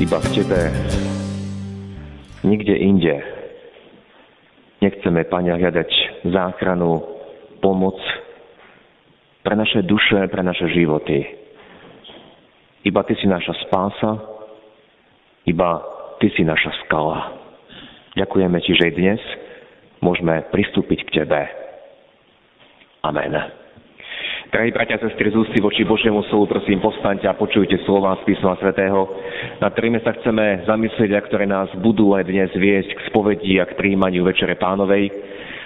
Iba v Tebe, nikde inde. Nechceme, Pane, hľadať záchranu, pomoc pre naše duše, pre naše životy. Iba Ty si naša spása, iba Ty si naša skala. Ďakujeme Ti, že aj dnes môžeme pristúpiť k Tebe. Amen. Drahí bratia a sestry, z voči Božiemu slovu, prosím, povstaňte a počujte slova z písma svätého, nad ktorými sa chceme zamyslieť a ktoré nás budú aj dnes viesť k spovedi a k príjmaniu Večere pánovej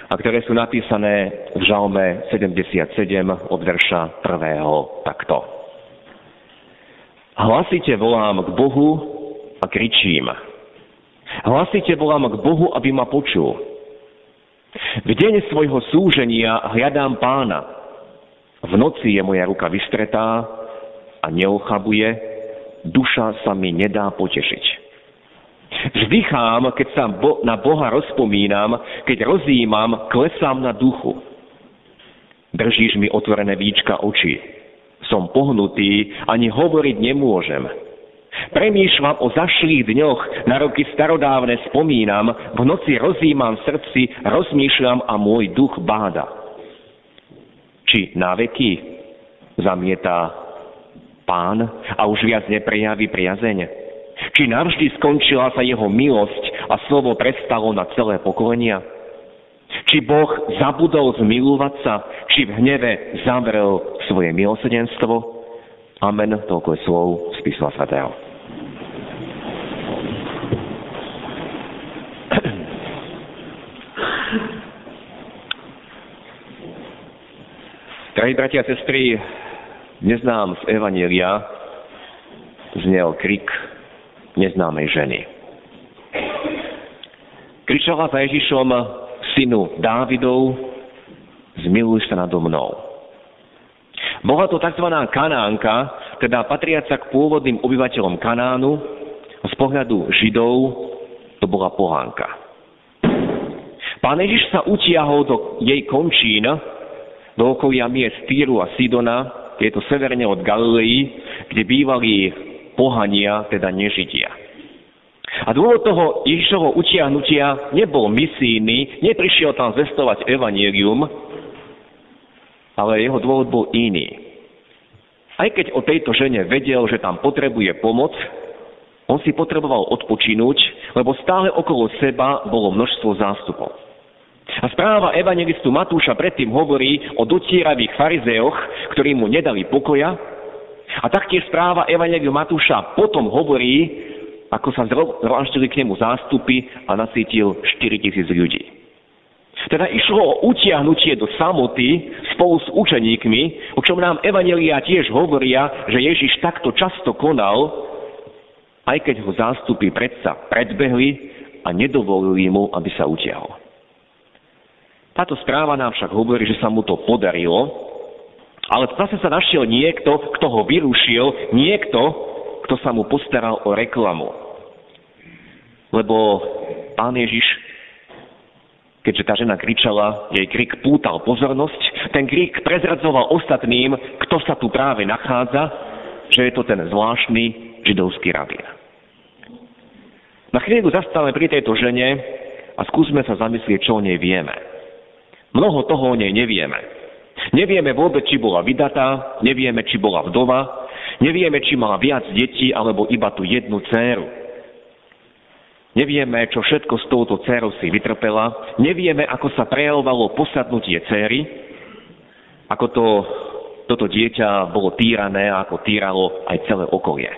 a ktoré sú napísané v Žalme 77 od verša 1. takto. Hlasite volám k Bohu a kričím. Hlasite volám k Bohu, aby ma počul. V deň svojho súženia hľadám pána, v noci je moja ruka vystretá a neochabuje, duša sa mi nedá potešiť. Vzdychám, keď sa na Boha rozpomínam, keď rozjímam, klesám na duchu. Držíš mi otvorené víčka oči. Som pohnutý, ani hovoriť nemôžem. Premýšľam o zašlých dňoch, na roky starodávne spomínam, v noci rozjímam v srdci, rozmýšľam a môj duch báda či na veky zamieta pán a už viac neprejaví priazeň? Či navždy skončila sa jeho milosť a slovo prestalo na celé pokolenia? Či Boh zabudol zmilovať sa, či v hneve zavrel svoje milosedenstvo? Amen, toľko je slov z písma svätého. Drahí bratia a sestry, dnes nám z Evanielia znel krik neznámej ženy. Kričala za Ježišom, synu Dávidov, zmiluj sa nado mnou. Bola to tzv. Kanánka, teda patriaca k pôvodným obyvateľom Kanánu, z pohľadu Židov to bola pohánka. Pán Ježiš sa utiahol do jej končín, do okolia miest Týru a Sidona, je to severne od Galilei, kde bývali pohania, teda nežidia. A dôvod toho Ježišovho utiahnutia nebol misijný, neprišiel tam zvestovať evanielium, ale jeho dôvod bol iný. Aj keď o tejto žene vedel, že tam potrebuje pomoc, on si potreboval odpočinúť, lebo stále okolo seba bolo množstvo zástupov. A správa evangelistu Matúša predtým hovorí o docieravých farizeoch, ktorí mu nedali pokoja. A taktiež správa evangeliu Matúša potom hovorí, ako sa zhromaždili k nemu zástupy a nasítil 4 tisíc ľudí. Teda išlo o utiahnutie do samoty spolu s učeníkmi, o čom nám evanelia tiež hovoria, že Ježiš takto často konal, aj keď ho zástupy predsa predbehli a nedovolili mu, aby sa utiahol. Táto správa nám však hovorí, že sa mu to podarilo, ale zase sa našiel niekto, kto ho vyrušil, niekto, kto sa mu postaral o reklamu. Lebo pán Ježiš, keďže tá žena kričala, jej krik pútal pozornosť, ten krik prezradzoval ostatným, kto sa tu práve nachádza, že je to ten zvláštny židovský rabín. Na chvíľu zastávame pri tejto žene a skúsme sa zamyslieť, čo o nej vieme. Mnoho toho o nej nevieme. Nevieme vôbec, či bola vydatá, nevieme, či bola vdova, nevieme, či mala viac detí alebo iba tú jednu dceru. Nevieme, čo všetko s touto dcerou si vytrpela, nevieme, ako sa prejavovalo posadnutie céry, ako to, toto dieťa bolo týrané ako týralo aj celé okolie.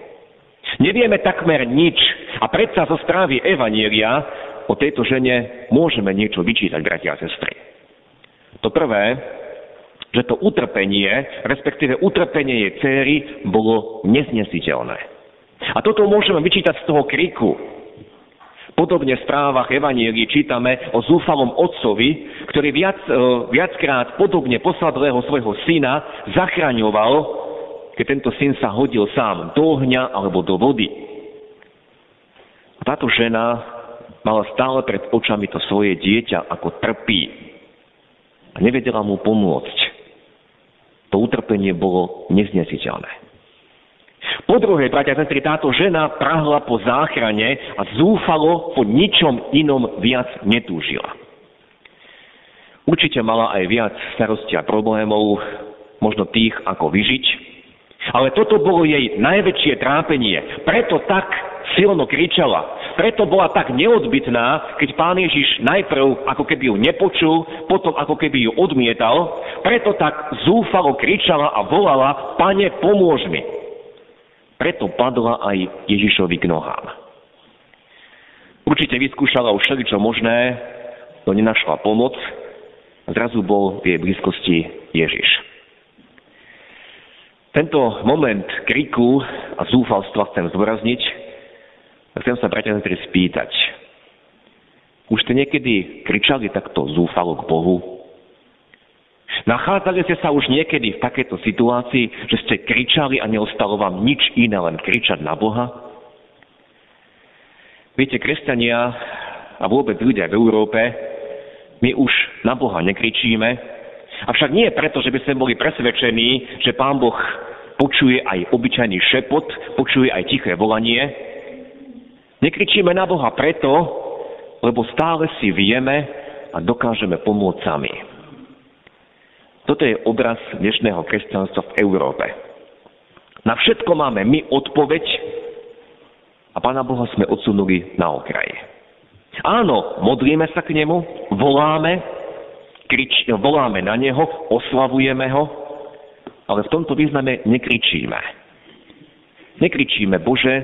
Nevieme takmer nič a predsa zo správy Evanielia o tejto žene môžeme niečo vyčítať, bratia a sestry. To prvé, že to utrpenie, respektíve utrpenie jej céry, bolo neznesiteľné. A toto môžeme vyčítať z toho kriku. Podobne v správach Evanielii čítame o zúfalom otcovi, ktorý viac, e, viackrát podobne posladlého svojho syna zachraňoval, keď tento syn sa hodil sám do ohňa alebo do vody. A táto žena mala stále pred očami to svoje dieťa, ako trpí. A nevedela mu pomôcť. To utrpenie bolo neznesiteľné. Po druhé, bratia a sestry, táto žena prahla po záchrane a zúfalo po ničom inom viac netúžila. Určite mala aj viac starosti a problémov, možno tých, ako vyžiť, ale toto bolo jej najväčšie trápenie. Preto tak silno kričala. Preto bola tak neodbitná, keď pán Ježiš najprv ako keby ju nepočul, potom ako keby ju odmietal. Preto tak zúfalo kričala a volala, pane, pomôž mi. Preto padla aj Ježišovi k nohám. Určite vyskúšala už všeličo možné, to nenašla pomoc. Zrazu bol v jej blízkosti Ježiš. Tento moment kriku a zúfalstva chcem zdôrazniť chcem sa bratia spýtať. Už ste niekedy kričali takto zúfalo k Bohu? Nachádzali ste sa už niekedy v takéto situácii, že ste kričali a neostalo vám nič iné, len kričať na Boha? Viete, kresťania a vôbec ľudia v Európe, my už na Boha nekričíme, avšak nie preto, že by sme boli presvedčení, že Pán Boh počuje aj obyčajný šepot, počuje aj tiché volanie. Nekričíme na Boha preto, lebo stále si vieme a dokážeme pomôcť sami. Toto je obraz dnešného kresťanstva v Európe. Na všetko máme my odpoveď a Pána Boha sme odsunuli na okraji. Áno, modlíme sa k Nemu, voláme, krič, voláme na Neho, oslavujeme Ho, ale v tomto význame nekričíme. Nekričíme, Bože,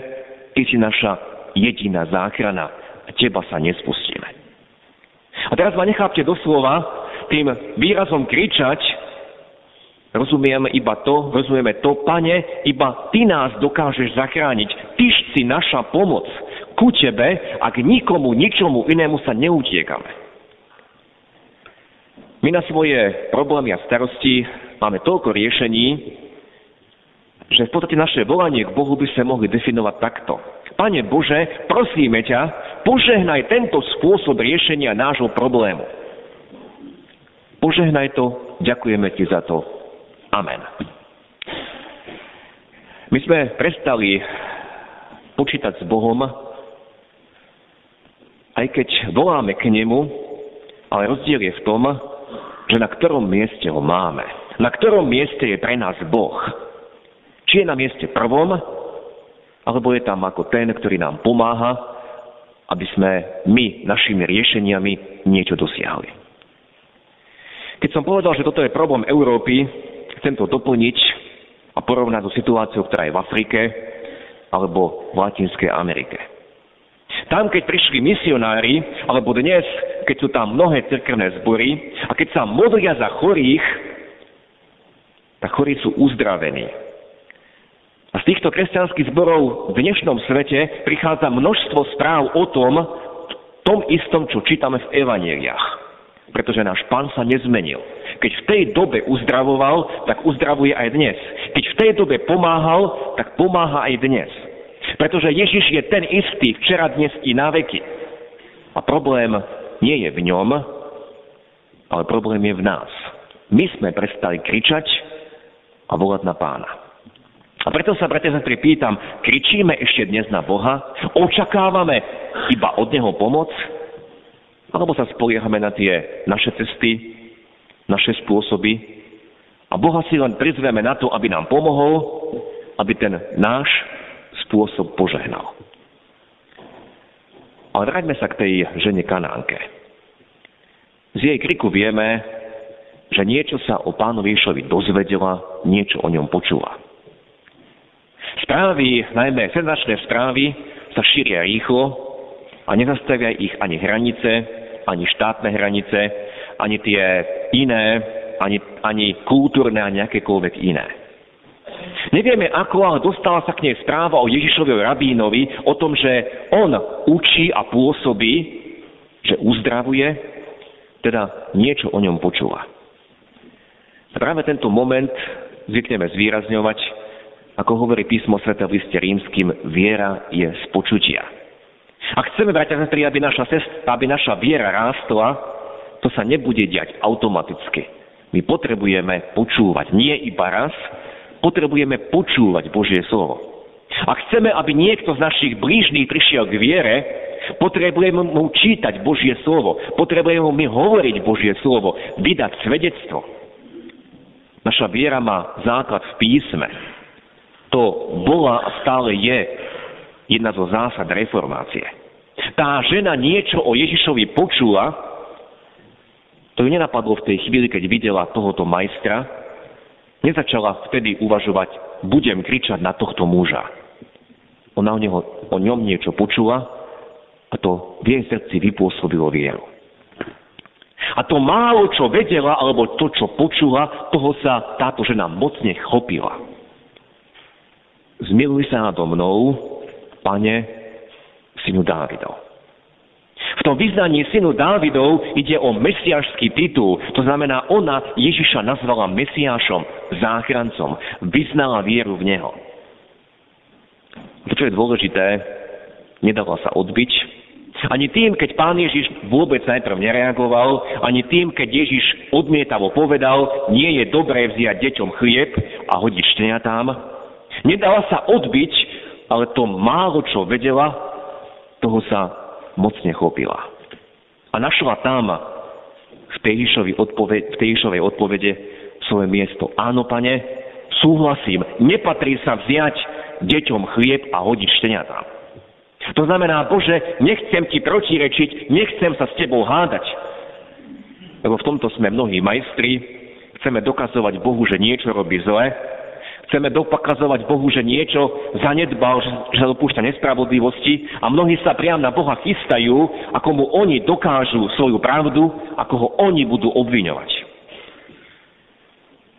Ty si naša jediná záchrana a Teba sa nespustíme. A teraz ma nechápte doslova, tým výrazom kričať rozumieme iba to, rozumieme to, pane, iba ty nás dokážeš zachrániť. Tyž si naša pomoc. Ku tebe a k nikomu, ničomu inému sa neutiekame. My na svoje problémy a starosti máme toľko riešení, že v podstate naše volanie k Bohu by sme mohli definovať takto. Pane Bože, prosíme ťa, požehnaj tento spôsob riešenia nášho problému. Požehnaj to, ďakujeme ti za to. Amen. My sme prestali počítať s Bohom, aj keď voláme k Nemu, ale rozdiel je v tom, že na ktorom mieste ho máme. Na ktorom mieste je pre nás Boh. Či je na mieste prvom, alebo je tam ako ten, ktorý nám pomáha, aby sme my našimi riešeniami niečo dosiahli. Keď som povedal, že toto je problém Európy, chcem to doplniť a porovnať so situáciou, ktorá je v Afrike alebo v Latinskej Amerike. Tam, keď prišli misionári, alebo dnes, keď sú tam mnohé cirkevné zbory a keď sa modlia za chorých, tak chorí sú uzdravení. Týchto kresťanských zborov v dnešnom svete prichádza množstvo správ o tom, tom istom, čo čítame v evaneliách pretože náš pán sa nezmenil. Keď v tej dobe uzdravoval, tak uzdravuje aj dnes. Keď v tej dobe pomáhal, tak pomáha aj dnes. Pretože Ježiš je ten istý včera, dnes i na veky. A problém nie je v ňom, ale problém je v nás. My sme prestali kričať a volať na pána. A preto sa, bratia, sa pýtam, kričíme ešte dnes na Boha? Očakávame iba od Neho pomoc? Alebo sa spoliehame na tie naše cesty, naše spôsoby a Boha si len prizveme na to, aby nám pomohol, aby ten náš spôsob požehnal. Ale vráťme sa k tej žene Kanánke. Z jej kriku vieme, že niečo sa o pánovi Ježovi dozvedela, niečo o ňom počula. Správy, najmä senzačné správy, sa šíria rýchlo a nezastavia ich ani hranice, ani štátne hranice, ani tie iné, ani, ani kultúrne, ani akékoľvek iné. Nevieme ako, ale dostala sa k nej správa o Ježišovi rabínovi, o tom, že on učí a pôsobí, že uzdravuje, teda niečo o ňom počúva. Práve tento moment zvykneme zvýrazňovať, ako hovorí písmo Sv. v liste rímským, viera je z počutia. Ak chceme, bratia a aby naša, sestra, aby naša viera rástla, to sa nebude diať automaticky. My potrebujeme počúvať nie iba raz, potrebujeme počúvať Božie slovo. Ak chceme, aby niekto z našich blížnych prišiel k viere, potrebujeme mu čítať Božie slovo, potrebujeme mu hovoriť Božie slovo, vydať svedectvo. Naša viera má základ v písme. To bola a stále je jedna zo zásad reformácie. Tá žena niečo o Ježišovi počula, to ju nenapadlo v tej chvíli, keď videla tohoto majstra, Nezačala vtedy uvažovať, budem kričať na tohto muža. Ona o, neho, o ňom niečo počula a to v jej srdci vypôsobilo vieru. A to málo, čo vedela, alebo to, čo počula, toho sa táto žena mocne chopila. Zmiluj sa nado mnou, pane, synu Dávidov. V tom vyznaní synu Dávidov ide o mesiašský titul. To znamená, ona Ježiša nazvala mesiášom, záchrancom. Vyznala vieru v Neho. To, čo je dôležité, nedala sa odbiť, ani tým, keď pán Ježiš vôbec najprv nereagoval, ani tým, keď Ježiš odmietavo povedal, nie je dobré vziať deťom chlieb a hodiť šteniatám. Nedala sa odbiť, ale to málo čo vedela, toho sa mocne chopila. A našla tam v tej Ježišovej, odpovede, odpovede svoje miesto. Áno, pane, súhlasím, nepatrí sa vziať deťom chlieb a hodiť šteniatám. To znamená, Bože, nechcem ti protirečiť, nechcem sa s tebou hádať. Lebo v tomto sme mnohí majstri, chceme dokazovať Bohu, že niečo robí zle, Chceme dopakazovať Bohu, že niečo zanedbal, že sa dopúšťa nespravodlivosti a mnohí sa priam na Boha chystajú, ako mu oni dokážu svoju pravdu, ako ho oni budú obviňovať.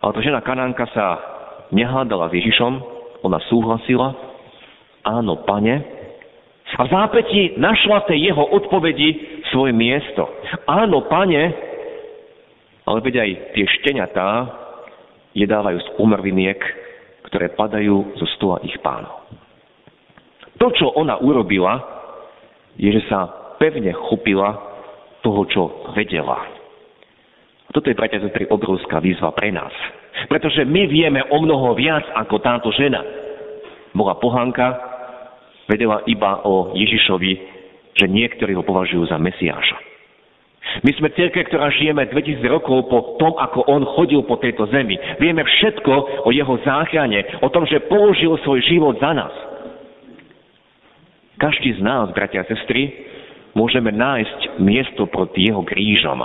Ale tá žena Kanánka sa nehádala s Ježišom, ona súhlasila, áno, pane, a v zápätí našla tej jeho odpovedi svoje miesto. Áno, pane, ale veď aj tie šteniatá jedávajú z umrviniek ktoré padajú zo stola ich pánov. To, čo ona urobila, je, že sa pevne chopila toho, čo vedela. A toto je, bratia sestry, obrovská výzva pre nás. Pretože my vieme o mnoho viac ako táto žena. Bola pohanka, vedela iba o Ježišovi, že niektorí ho považujú za Mesiáša. My sme cirkev, ktorá žijeme 2000 rokov po tom, ako on chodil po tejto zemi. Vieme všetko o jeho záchrane, o tom, že položil svoj život za nás. Každý z nás, bratia a sestry, môžeme nájsť miesto proti jeho krížom,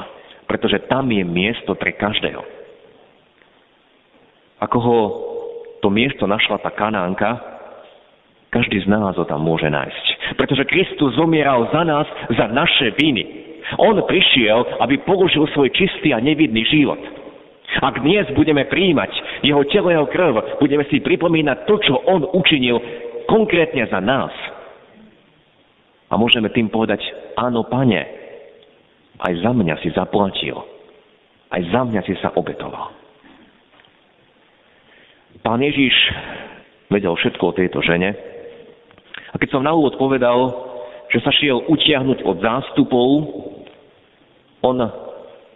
pretože tam je miesto pre každého. Ako ho to miesto našla tá kanánka, každý z nás ho tam môže nájsť. Pretože Kristus zomieral za nás, za naše viny. On prišiel, aby položil svoj čistý a nevidný život. Ak dnes budeme príjmať jeho telo, jeho krv, budeme si pripomínať to, čo on učinil konkrétne za nás. A môžeme tým povedať, áno, pane, aj za mňa si zaplatil. Aj za mňa si sa obetoval. Pán Ježiš vedel všetko o tejto žene. A keď som na úvod povedal, že sa šiel utiahnuť od zástupov, on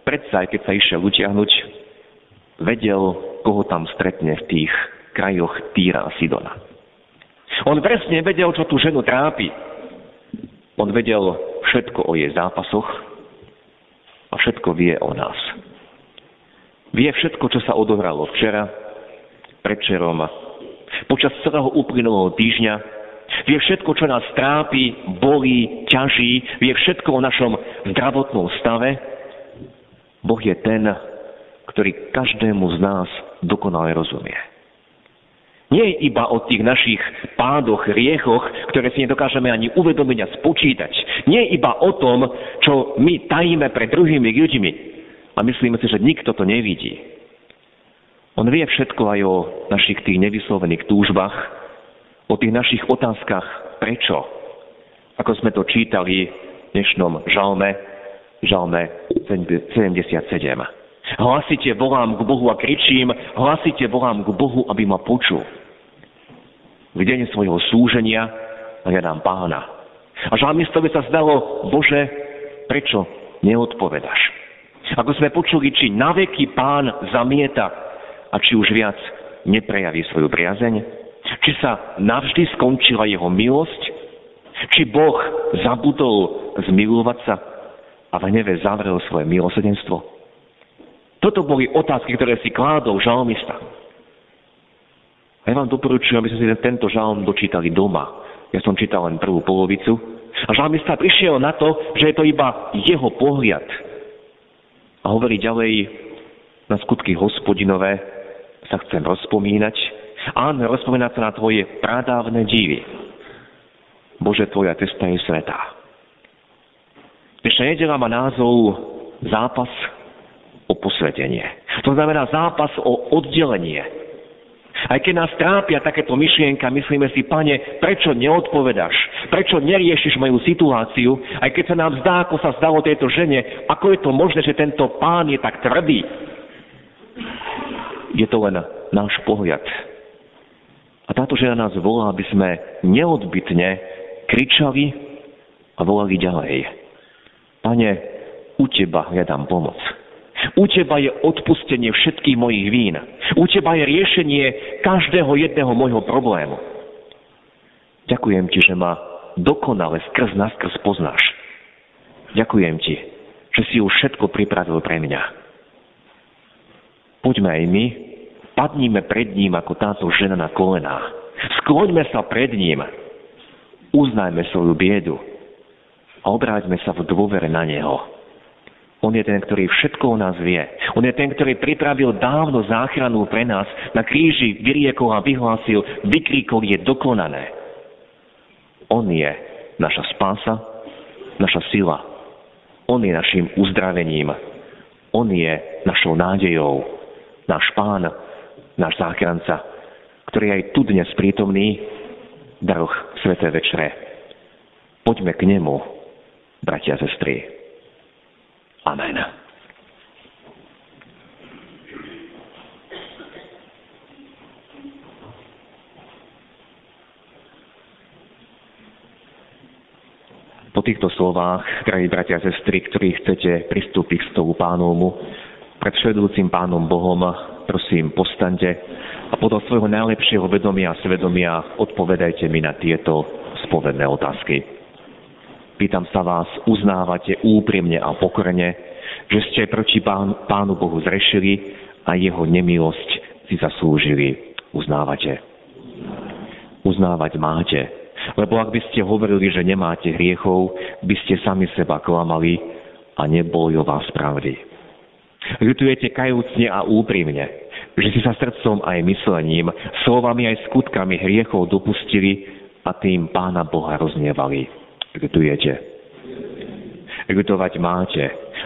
predsa, aj keď sa išiel utiahnuť, vedel, koho tam stretne v tých krajoch Týra a Sidona. On presne vedel, čo tú ženu trápi. On vedel všetko o jej zápasoch a všetko vie o nás. Vie všetko, čo sa odohralo včera, predčerom, počas celého uplynulého týždňa, vie všetko, čo nás trápi, bolí, ťaží, vie všetko o našom zdravotnom stave. Boh je ten, ktorý každému z nás dokonale rozumie. Nie iba o tých našich pádoch, riechoch, ktoré si nedokážeme ani uvedomiť a spočítať. Nie iba o tom, čo my tajíme pred druhými ľuďmi a myslíme si, že nikto to nevidí. On vie všetko aj o našich tých nevyslovených túžbách, o tých našich otázkach prečo. Ako sme to čítali v dnešnom žalme, žalme 77. Hlasite, volám k Bohu a kričím, hlasite, volám k Bohu, aby ma počul. V deň svojho súženia hľadám pána. A žalmistovi sa zdalo, Bože, prečo neodpovedaš? Ako sme počuli, či naveky pán zamieta a či už viac neprejaví svoju priazeň? Či sa navždy skončila jeho milosť? Či Boh zabudol zmilovať sa a v hneve zavrel svoje milosedenstvo? Toto boli otázky, ktoré si kládol žalmista. A ja vám doporučujem, aby ste si tento žalm dočítali doma. Ja som čítal len prvú polovicu. A žalmista prišiel na to, že je to iba jeho pohľad. A hovorí ďalej, na skutky hospodinové sa chcem rozpomínať. Áno, rozpomínať sa na tvoje pradávne divy. Bože, tvoja cesta je svetá. Dnešná nedela má názov Zápas o posvetenie. To znamená zápas o oddelenie. Aj keď nás trápia takéto myšlienka, myslíme si, pane, prečo neodpovedáš? Prečo neriešiš moju situáciu? Aj keď sa nám zdá, ako sa zdalo tejto žene, ako je to možné, že tento pán je tak tvrdý? Je to len náš pohľad. A táto žena nás volá, aby sme neodbitne kričali a volali ďalej. Pane, u teba hľadám pomoc. U teba je odpustenie všetkých mojich vín. U teba je riešenie každého jedného môjho problému. Ďakujem ti, že ma dokonale skrz naskrz poznáš. Ďakujem ti, že si už všetko pripravil pre mňa. Poďme aj my, padníme pred ním ako táto žena na kolená. Skloňme sa pred ním. Uznajme svoju biedu a obráťme sa v dôvere na Neho. On je ten, ktorý všetko o nás vie. On je ten, ktorý pripravil dávno záchranu pre nás. Na kríži vyriekol a vyhlásil, vykríkol je dokonané. On je naša spása, naša sila. On je našim uzdravením. On je našou nádejou. Náš pán, náš záchranca, ktorý je aj tu dnes prítomný v daroch Sveté Večere. Poďme k nemu, bratia a sestry. Amen. Po týchto slovách, drahí bratia a sestry, ktorí chcete pristúpiť k stolu pánovmu, pred pánom Bohom, prosím, postante a podľa svojho najlepšieho vedomia a svedomia odpovedajte mi na tieto spovedné otázky. Pýtam sa vás, uznávate úprimne a pokorne, že ste proti pán, Pánu Bohu zrešili a jeho nemilosť si zaslúžili. Uznávate. Uznávať máte. Lebo ak by ste hovorili, že nemáte hriechov, by ste sami seba klamali a neboli o vás pravdy. Ľutujete kajúcne a úprimne, že si sa srdcom aj myslením, slovami aj skutkami hriechov dopustili a tým Pána Boha roznievali Ľutujete. Ľutovať máte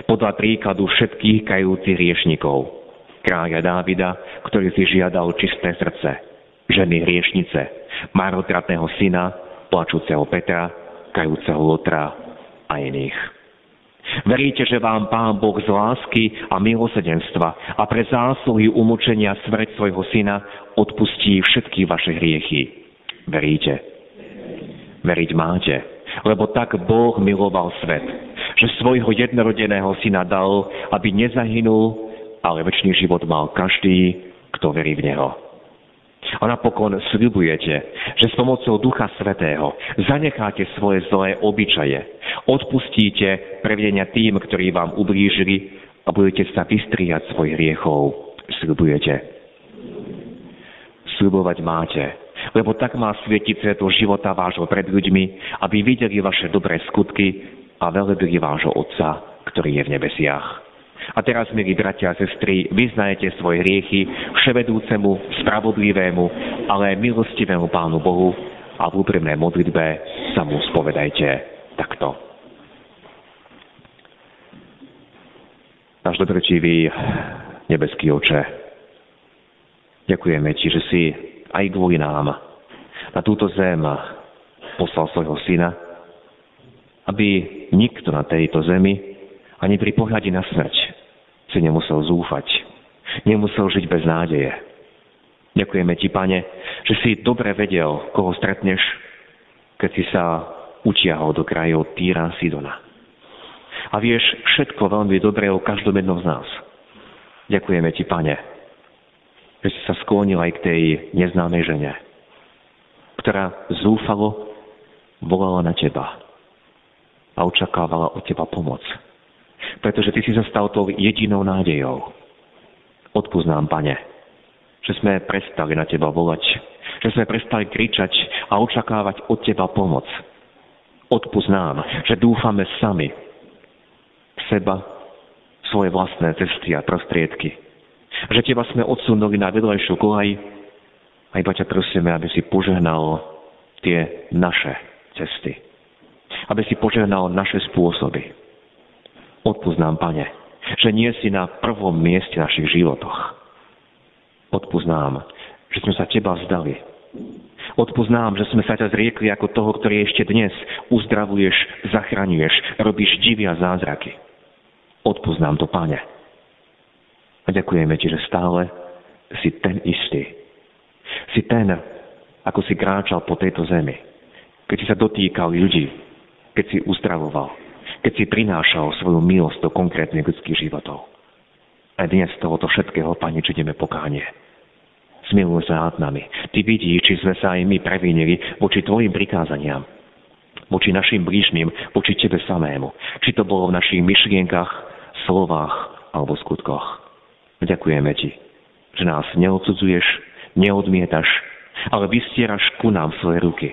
podľa príkladu všetkých kajúcich riešnikov. Kráľa Dávida, ktorý si žiadal čisté srdce, ženy hriešnice, marotratného syna, plačúceho Petra, kajúceho Lotra a iných. Veríte, že vám Pán Boh z lásky a milosedenstva a pre zásluhy umočenia smrť svojho syna odpustí všetky vaše hriechy. Veríte? Veriť máte lebo tak Boh miloval svet, že svojho jednorodeného syna dal, aby nezahynul, ale väčší život mal každý, kto verí v Neho. A napokon sľubujete, že s pomocou Ducha Svetého zanecháte svoje zlé obyčaje, odpustíte prevedenia tým, ktorí vám ublížili a budete sa vystriať svojich hriechov. Sľubujete. Sľubovať máte, lebo tak má svietiť svetlo života vášho pred ľuďmi, aby videli vaše dobré skutky a velebili vášho Otca, ktorý je v nebesiach. A teraz, milí bratia a sestry, vyznajete svoje hriechy vševedúcemu, spravodlivému, ale milostivému Pánu Bohu a v úprimnej modlitbe sa mu spovedajte takto. Náš dobročivý nebeský oče, Ďakujeme Ti, že si aj kvôli nám na túto zem poslal svojho syna, aby nikto na tejto zemi ani pri pohľade na smrť si nemusel zúfať, nemusel žiť bez nádeje. Ďakujeme Ti, Pane, že si dobre vedel, koho stretneš, keď si sa utiahol do krajov Týra Sidona. A vieš všetko veľmi dobre o každom jednom z nás. Ďakujeme Ti, Pane, že si sa sklonil aj k tej neznámej žene, ktorá zúfalo volala na Teba a očakávala od Teba pomoc. Pretože Ty si sa stal tou jedinou nádejou. Odpúsť nám, Pane, že sme prestali na Teba volať, že sme prestali kričať a očakávať od Teba pomoc. Odpúsť nám, že dúfame sami v seba, svoje vlastné cesty a prostriedky. Že Teba sme odsunuli na vedlejšiu kolaj a iba ťa prosíme, aby si požehnal tie naše cesty. Aby si požehnal naše spôsoby. Odpúsť nám, Pane, že nie si na prvom mieste našich životoch. Odpúsť nám, že sme sa Teba vzdali. Odpúsť nám, že sme sa ťa zriekli ako toho, ktorý ešte dnes uzdravuješ, zachraňuješ, robíš divy a zázraky. Odpúsť nám to, Pane. A ďakujeme Ti, že stále si ten istý. Si ten, ako si kráčal po tejto zemi. Keď si sa dotýkal ľudí, keď si uzdravoval, keď si prinášal svoju milosť do konkrétnych ľudských životov. A dnes z tohoto všetkého, Pane, čideme pokánie. Smiluj sa nad nami. Ty vidíš, či sme sa aj my previnili voči Tvojim prikázaniam, voči našim blížnym, voči Tebe samému. Či to bolo v našich myšlienkach, slovách alebo skutkoch. Ďakujeme Ti, že nás neodsudzuješ, neodmietaš, ale vystieraš ku nám svoje ruky.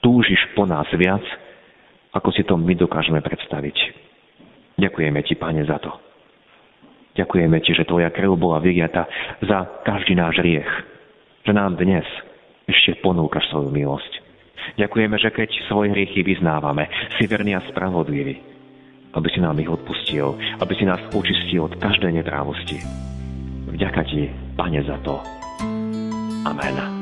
Túžiš po nás viac, ako si to my dokážeme predstaviť. Ďakujeme Ti, Pane, za to. Ďakujeme Ti, že Tvoja krv bola vyliata za každý náš riech. Že nám dnes ešte ponúkaš svoju milosť. Ďakujeme, že keď svoje hriechy vyznávame, si verný a spravodlivý, aby si nám ich odpustil, aby si nás očistil od každej netrávosti. Vďaka Ti, Pane, za to. Amen.